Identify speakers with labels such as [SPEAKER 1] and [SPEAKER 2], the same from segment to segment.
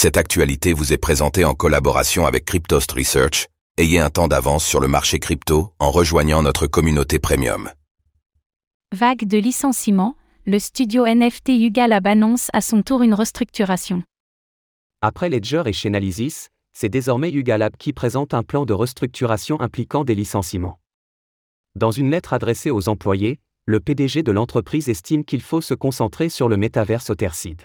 [SPEAKER 1] Cette actualité vous est présentée en collaboration avec Cryptost Research. Ayez un temps d'avance sur le marché crypto en rejoignant notre communauté premium.
[SPEAKER 2] Vague de licenciements, le studio NFT Yuga Lab annonce à son tour une restructuration.
[SPEAKER 3] Après Ledger et Chainalysis, c'est désormais Yuga Lab qui présente un plan de restructuration impliquant des licenciements. Dans une lettre adressée aux employés, le PDG de l'entreprise estime qu'il faut se concentrer sur le métaverse Othercide.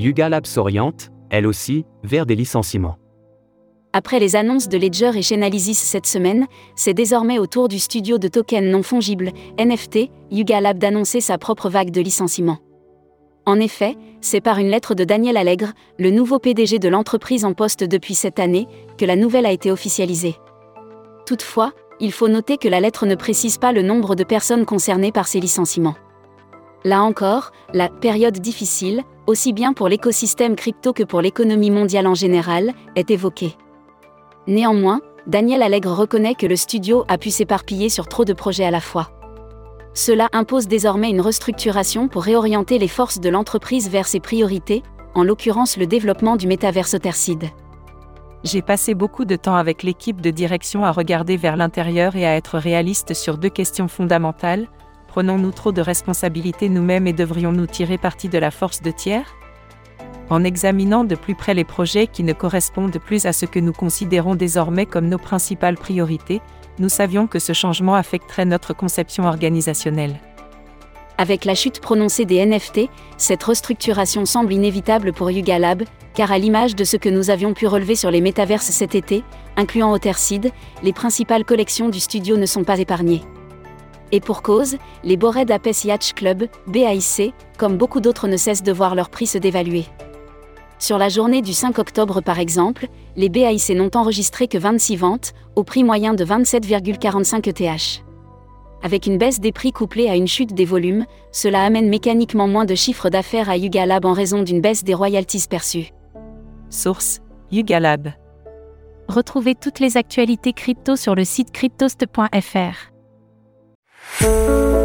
[SPEAKER 3] Yuga Lab s'oriente, elle aussi, vers des licenciements.
[SPEAKER 4] Après les annonces de Ledger et Chainalysis cette semaine, c'est désormais au tour du studio de tokens non fongibles, NFT, Yuga Lab d'annoncer sa propre vague de licenciements. En effet, c'est par une lettre de Daniel Allègre, le nouveau PDG de l'entreprise en poste depuis cette année, que la nouvelle a été officialisée. Toutefois, il faut noter que la lettre ne précise pas le nombre de personnes concernées par ces licenciements. Là encore, la période difficile, aussi bien pour l'écosystème crypto que pour l'économie mondiale en général, est évoquée. Néanmoins, Daniel Allègre reconnaît que le studio a pu s'éparpiller sur trop de projets à la fois. Cela impose désormais une restructuration pour réorienter les forces de l'entreprise vers ses priorités, en l'occurrence le développement du métaverse Tercide.
[SPEAKER 5] J'ai passé beaucoup de temps avec l'équipe de direction à regarder vers l'intérieur et à être réaliste sur deux questions fondamentales. Prenons-nous trop de responsabilités nous-mêmes et devrions-nous tirer parti de la force de tiers? En examinant de plus près les projets qui ne correspondent plus à ce que nous considérons désormais comme nos principales priorités, nous savions que ce changement affecterait notre conception organisationnelle.
[SPEAKER 4] Avec la chute prononcée des NFT, cette restructuration semble inévitable pour Yuga Lab, car à l'image de ce que nous avions pu relever sur les métaverses cet été, incluant Otherseed, les principales collections du studio ne sont pas épargnées. Et pour cause, les Bored Apes Yacht Club, BAIC, comme beaucoup d'autres ne cessent de voir leur prix se dévaluer. Sur la journée du 5 octobre par exemple, les BAIC n'ont enregistré que 26 ventes, au prix moyen de 27,45 ETH. Avec une baisse des prix couplée à une chute des volumes, cela amène mécaniquement moins de chiffres d'affaires à Yuga Lab en raison d'une baisse des royalties perçues.
[SPEAKER 5] Source Yuga Lab.
[SPEAKER 2] Retrouvez toutes les actualités crypto sur le site cryptost.fr. thank you